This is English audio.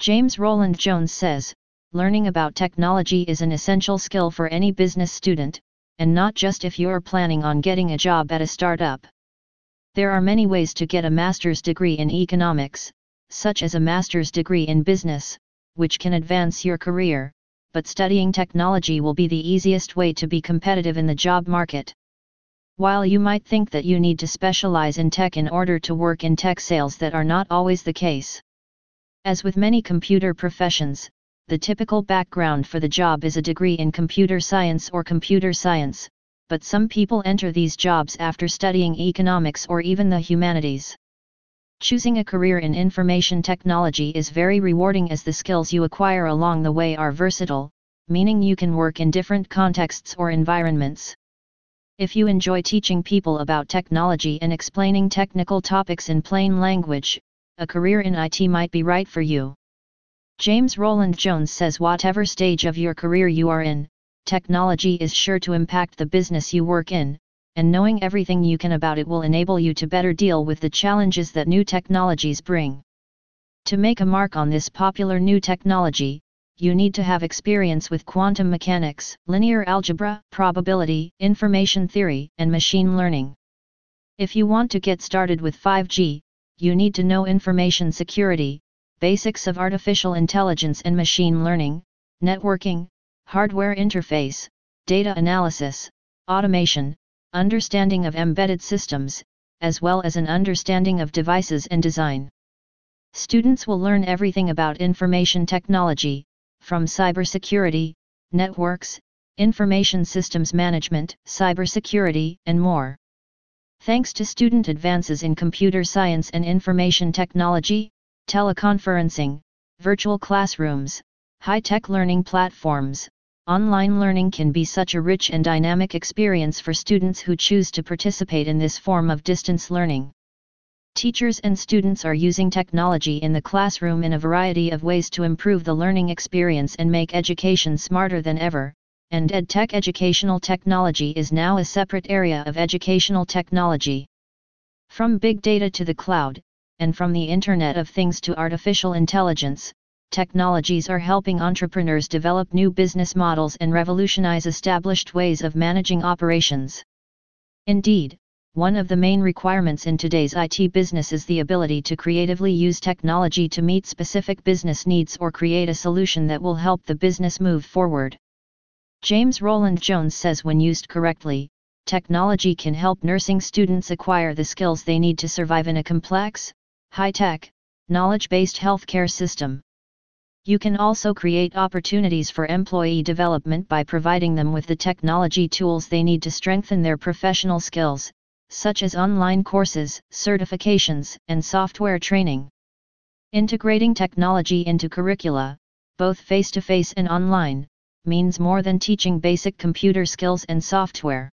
James Roland Jones says, learning about technology is an essential skill for any business student, and not just if you're planning on getting a job at a startup. There are many ways to get a master's degree in economics, such as a master's degree in business, which can advance your career, but studying technology will be the easiest way to be competitive in the job market. While you might think that you need to specialize in tech in order to work in tech sales, that are not always the case. As with many computer professions, the typical background for the job is a degree in computer science or computer science, but some people enter these jobs after studying economics or even the humanities. Choosing a career in information technology is very rewarding as the skills you acquire along the way are versatile, meaning you can work in different contexts or environments. If you enjoy teaching people about technology and explaining technical topics in plain language, a career in IT might be right for you. James Roland Jones says whatever stage of your career you are in, technology is sure to impact the business you work in, and knowing everything you can about it will enable you to better deal with the challenges that new technologies bring. To make a mark on this popular new technology, you need to have experience with quantum mechanics, linear algebra, probability, information theory, and machine learning. If you want to get started with 5G, you need to know information security, basics of artificial intelligence and machine learning, networking, hardware interface, data analysis, automation, understanding of embedded systems, as well as an understanding of devices and design. Students will learn everything about information technology, from cybersecurity, networks, information systems management, cybersecurity, and more. Thanks to student advances in computer science and information technology, teleconferencing, virtual classrooms, high-tech learning platforms, online learning can be such a rich and dynamic experience for students who choose to participate in this form of distance learning. Teachers and students are using technology in the classroom in a variety of ways to improve the learning experience and make education smarter than ever, and EdTech educational technology is now a separate area of educational technology. From big data to the cloud, and from the Internet of Things to artificial intelligence, technologies are helping entrepreneurs develop new business models and revolutionize established ways of managing operations. Indeed, one of the main requirements in today's IT business is the ability to creatively use technology to meet specific business needs or create a solution that will help the business move forward. James Roland Jones says when used correctly, technology can help nursing students acquire the skills they need to survive in a complex, high-tech, knowledge-based healthcare system. You can also create opportunities for employee development by providing them with the technology tools they need to strengthen their professional skills, such as online courses, certifications, and software training. Integrating technology into curricula, both face-to-face and online, means more than teaching basic computer skills and software.